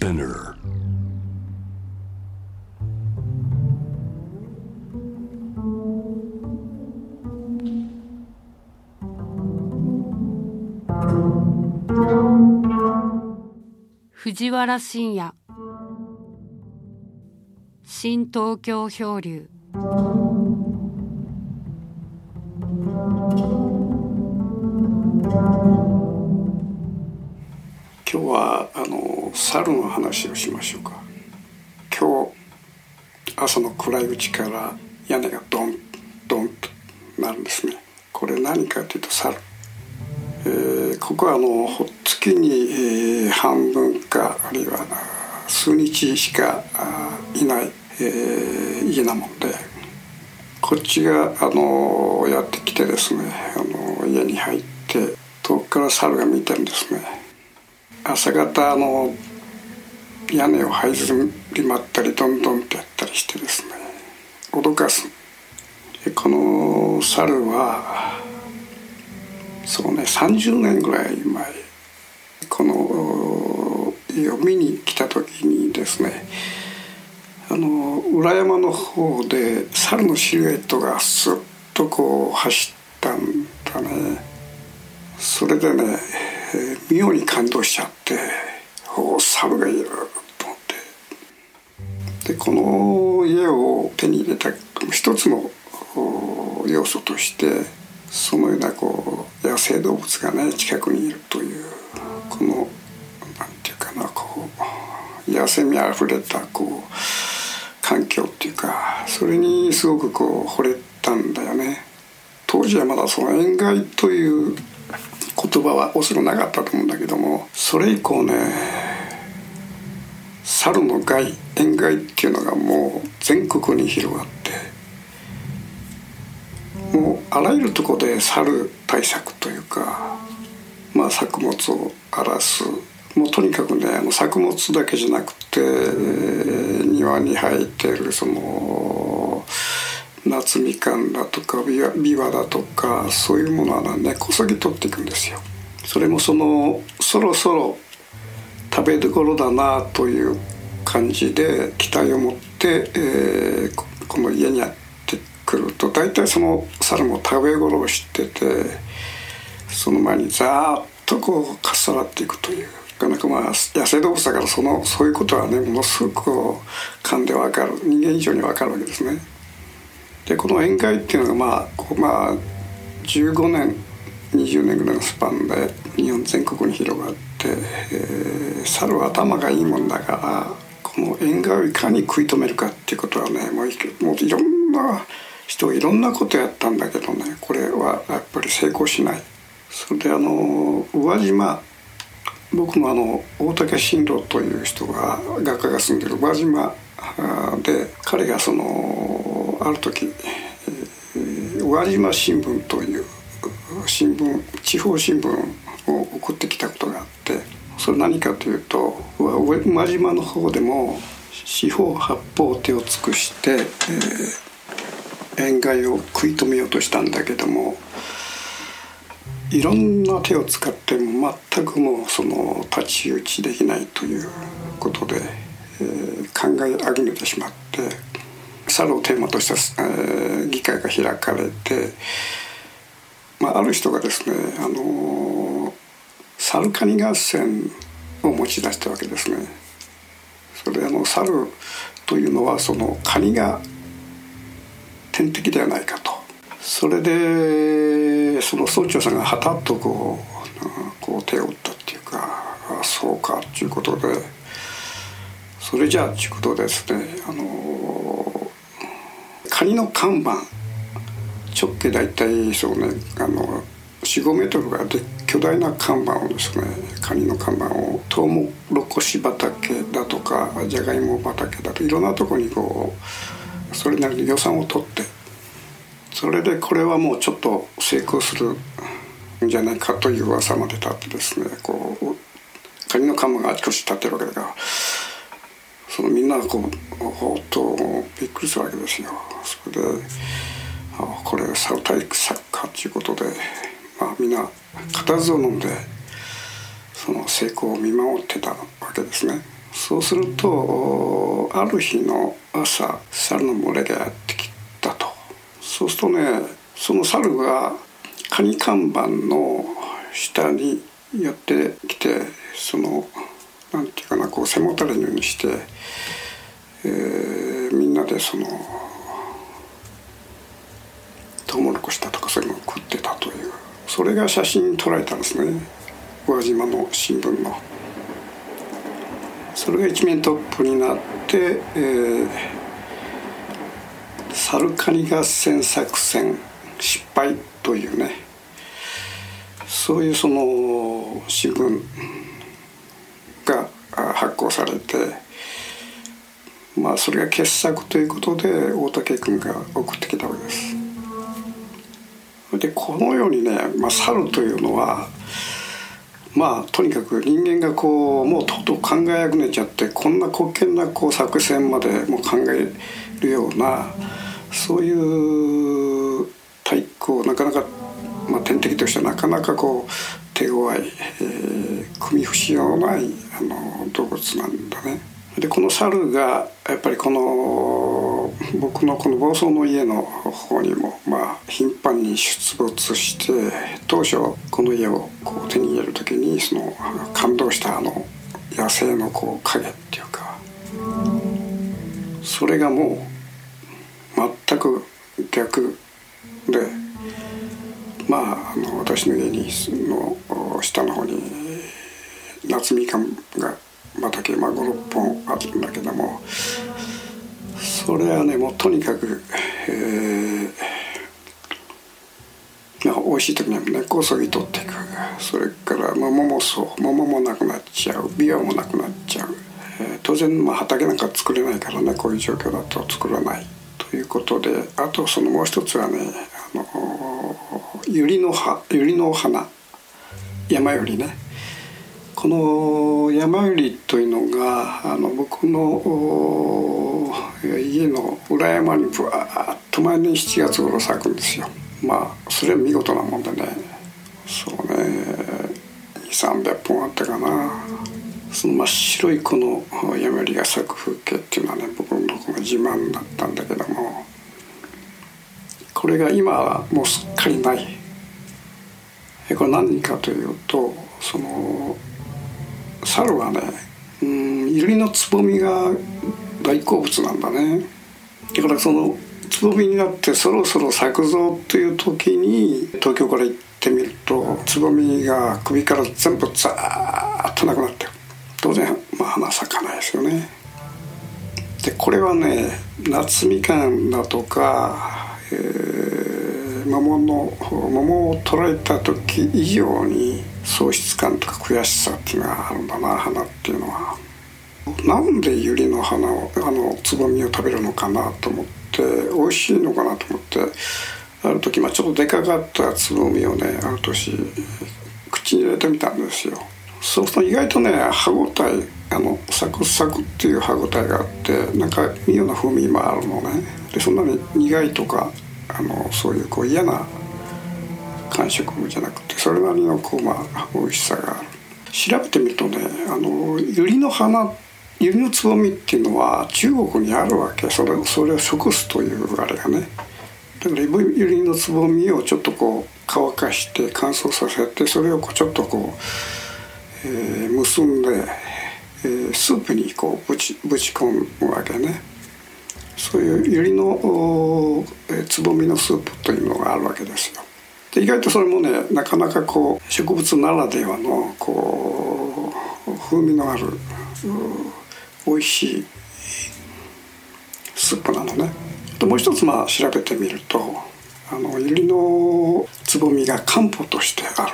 Spinner. 藤原信也新東京漂流今日はあの猿の話をしましょうか。今日朝の暗いうちから屋根がドンドンとなるんですね。これ何かというと猿、えー、ここはあのほっつきに、えー、半分かあるいは数日しかいない、えー、家なもんでこっちがあのやってきてですねあの家に入って遠くから猿が見てるんですね。朝方の屋根を這いずりまったりどんどんってやったりしてですね。脅かす。この猿はそうね30年ぐらい前この家を見に来た時にですねあの裏山の方で猿のシルエットがスッとこう走ったんだね。それでねえー、妙に感動しちゃっておお猿がいると思ってでこの家を手に入れた一つの要素としてそのようなこう野生動物がね近くにいるというこのなんていうかなこう野生味あふれたこう環境っていうかそれにすごくこう惚れたんだよね。当時はまだその塩害という言葉はおそらくなかったと思うんだけどもそれ以降ね猿の害塩害っていうのがもう全国に広がってもうあらゆるとこで猿対策というかまあ作物を荒らす。もうとにかくねあの作物だけじゃなくて、庭に生えてるその夏みかんだとかビワビワだとかそういうものは根こそぎ取っていくんですよ。それもそのそろそろ食べどころだなという感じで期待を持って、えー、この家にやってくると大体その猿も食べ頃を知っててその前にザーッとこうかっさらっていくという。なかなかまあ野生動物だからそのそういうことはねものすごくこう勘でわかる人間以上にわかるわけですね。でこの宴会っていうのがまあここまあ15年20年ぐらいのスパンで日本全国に広がって、えー、猿は頭がいいもんだからこの宴会をいかに食い止めるかっていうことはねもうもういろんな人いろんなことやったんだけどねこれはやっぱり成功しない。それであの宇和島僕のあの大竹新郎という人が画家が住んでる宇和島で彼がそのある時宇和島新聞という新聞地方新聞を送ってきたことがあってそれ何かというと宇和島の方でも四方八方手を尽くして、えー、塩害を食い止めようとしたんだけどもいろんな手を使って全くもうその太刀打ちできないということで、考えあぎめてしまって猿をテーマとした、えー、議会が開かれて、まあ、ある人がですねあの猿カニ合戦を持ち出したわけですね。それであの猿というのはそのカニが天敵ではないかとそれでその総長さんがはたっとこうこう手を打ったっていうかあそうかっていうことでそれじゃあっていうことですね。あのカニの看板直径大体そうねあの45メートルぐらいで巨大な看板をですねカニの看板をトウモロコシ畑だとかじゃがいも畑だといろんなとこにこうそれなりに予算を取ってそれでこれはもうちょっと成功するんじゃないかという噂まで立ってですねこうカニの看板があちこち立ってるわけだからそのみんながこうほっとびっくりするわけですよ。それであこれサウ体育サッカーということで、まあ、みんな固唾を飲んでその成功を見守ってたわけですね。そうするとある日の朝猿の群れがやってきたとそうするとねその猿がカニ看板の下に寄ってきてそのなんていうかなこう背もたれのようにして、えー、みんなでそのトウモロコシだとかそういうのを食ってたというそれが写真に撮られたんですね宇和島の新聞の。それが一面トップになって、えー、サルカニ合戦作戦失敗というねそういうその新聞発行されてまあそれが傑作ということで大竹君が送ってきたわけです。でこのようにね、まあ、猿というのはまあとにかく人間がこうもうとうとう考えあぐねちゃってこんな滑稽なこう作戦までもう考えるようなそういう体育をなかなか、まあ、天敵としてはなかなかこう手強い、えー、組み不しようないあの動物なんだね。でこの猿がやっぱりこの僕のこの房総の家の方にもまあ頻繁に出没して当初この家をこう手に入れる時にその感動したあの野生のこう影っていうかそれがもう全く逆でまああの私の家にの下の方に夏みかんが畑まあ56本あるんだけどもそれはねもうとにかく、えー、美味しい時には根っこそぎ取っていく。それからまあ桃もそう。桃もなくなっちゃう。ビワもなくなっちゃう、えー、当然、まあ、畑なんか作れないからねこういう状況だと作らない。ということであとそのもう一つはね百合の葉百合の花。山よりね。この山百合というのがあの僕の家の裏山にぶわっと毎年7月頃咲くんですよ。まあそれは見事なもんでね。そうね。2300本あったかな。その真っ白いこの山百合が咲く風景っていうのはね僕のところ自慢だったんだけども。これが今はもうすっかりない。これ何かというとその猿はねうん百合のつぼみが大好物なんだね。だからそのつぼみになってそろそろ咲くぞっていう時に東京から行ってみるとつぼみが首から全部ザーッとなくなって当然、まあ、花咲かないですよね。でこれはね夏みかんだとか、えー、桃の桃を捉えた時以上に喪失感とか悔しさっていうのがあるんだな花っていうのは。なんで百合の花をあのつぼみを食べるのかなと思って美味しいのかなと思ってある時、まあ、ちょっとでかかったつぼみをねある年口に入れてみたんですよそうすると意外とね歯ごたえあのサクサクっていう歯ごたえがあってなんか妙な風味もあるのねでそんなに苦いとかあのそういうこう嫌な感触じゃなくてそれなりのこう、まあ、美味しさがある。調べてみるとねあの百合の花百合のつぼみっていうのは中国にあるわけ。それそれを食すというあれがね。だから百合のつぼみをちょっとこう乾かして乾燥させてそれをこうちょっとこう、えー、結んで、えー、スープにこうぶちぶち込むわけね。そういう百合の、えー、つぼみのスープというのがあるわけですよ。で意外とそれもねなかなかこう植物ならではのこう風味のある美味しいスープなのね。でもう一つまあ調べてみるとあの百合のつぼみが漢方としてあ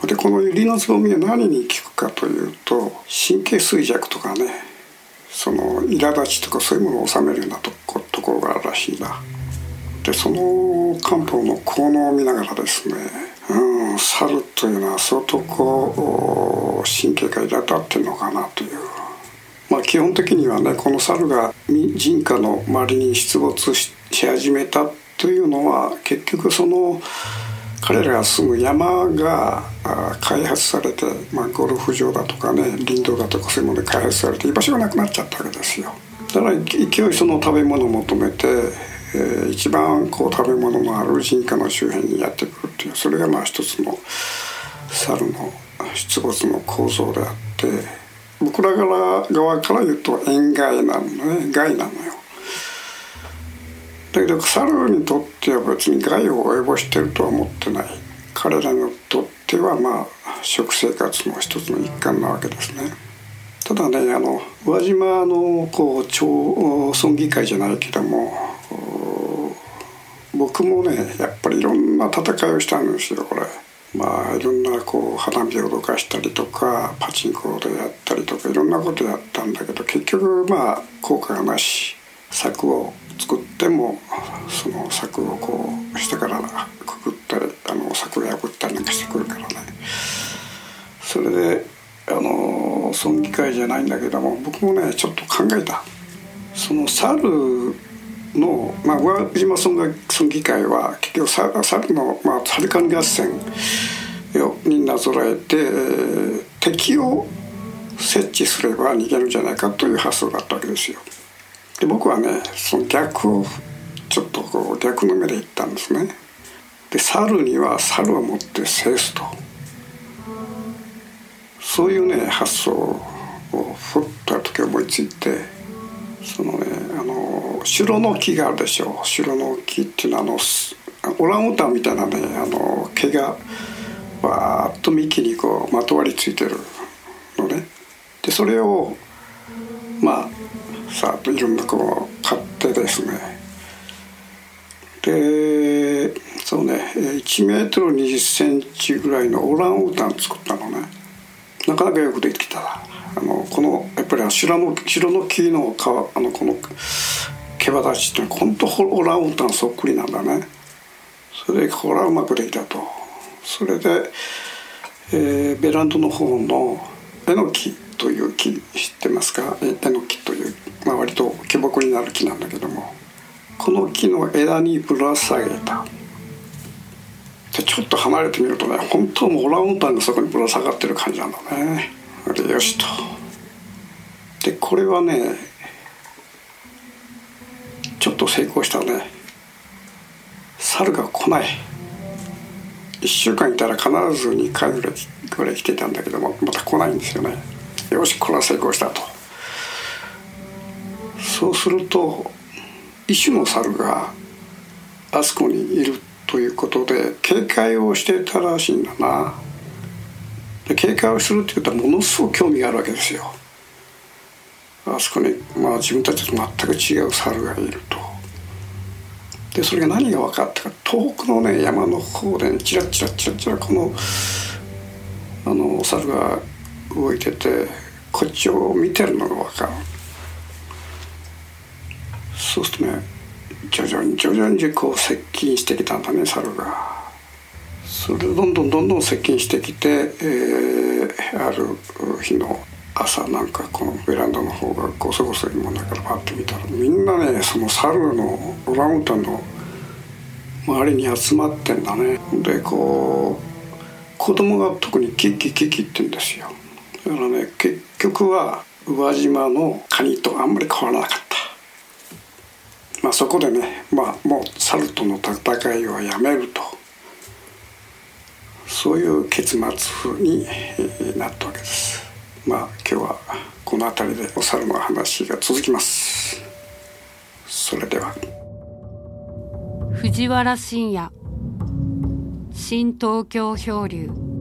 る。でこの百合のつぼみは何に効くかというと神経衰弱とかねその苛立ちとかそういうものを収めるようなとこところがあるらしいな。でその漢方の効能を見ながらですね、うん、猿というのは相当こう神経が苛立ってるのかなという。まあ、基本的にはねこの猿が人家の周りに出没し始めたというのは結局その彼らが住む山が開発されて、まあ、ゴルフ場だとかね林道だとかそういうもので開発されて居場所がなくなっちゃったわけですよ。だから勢いその食べ物を求めて、えー、一番こう食べ物のある人家の周辺にやってくるっていうそれがまあ一つの猿の出没の構造であって僕ら側から言うと塩害なのね。害なのよ。だけど猿にとっては別に害を及ぼしてるとは思ってない。彼らにとってはまあ食生活の一つの一環なわけですね。ただねあの宇和島のこう町村議会じゃないけども僕もねやっぱりいろんな戦いをしたんですよこれ。まあいろんなこう花火をどかしたりとかパチンコでやったりとかいろんなことやったんだけど結局まあ効果がなし。策を作ってもその柵をこう下からくくったりあの柵を破ったりなんかしてくるからねそれであの村議会じゃないんだけども僕もねちょっと考えたその猿の、まあ、宇和島村村議会は結局猿の、まあ、猿管合戦になぞらえて敵を設置すれば逃げるんじゃないかという発想だったわけですよ。で僕はねその逆をちょっとこう逆の目で言ったんですね。で猿には猿を持って制すと。そういうね発想をふっとある時思いついてそのねあの城の木があるでしょう。城の木っていうのはあのオランウータンみたいなねあの毛がわーっと幹にこうまとわりついてるのね。でそれをまあさあいろんなこう買ってですね。でそうね1メートル20センチぐらいのオランウータン作ったのね。なかなかよくできた。あのこのやっぱり白の白の木の皮あのこの毛羽立ちって本当オランウータンそっくりなんだね。それでこれはうまくできたと。それで、えー、ベランダの方のえのきという木知ってますか？えのきというまあ、割と巨木になる木なんだけども。この木の枝にぶら下げた。でちょっと離れてみるとね本当もオランウータンがそこにぶら下がってる感じなんだね。でよしと。でこれはねちょっと成功したね。猿が来ない。1週間いたら必ず2回ぐらいぐらい来てたんだけどもまた来ないんですよね。よしこれは成功したと。そうすると一種の猿があそこにいるということで警戒をしてたらしいんだな。で警戒をするっていうとものすごく興味があるわけですよ。あそこに、まあ、自分たちと全く違う猿がいると。でそれが何が分かったか。遠くのね山の方で、ね、チラチラチラチラこのあの猿が動いててこっちを見てるのが分かる。そうするとね徐々に徐々にこう接近してきたんだね猿が。それでどんどんどんどん接近してきて、えー、ある日の朝なんかこのベランダの方がゴソゴソいるもんだからパッて見たらみんなねその猿のオランウータンの周りに集まってんだね。でこう子供が特にキッキキキって言うんですよ。だからね結局は宇和島のカニとあんまり変わらなかった。まあ、そこでね、まあ、もう猿との戦いはやめると。そういう結末になったわけです。まあ今日はこの辺りでお猿の話が続きます。それでは。藤原信也。新東京漂流。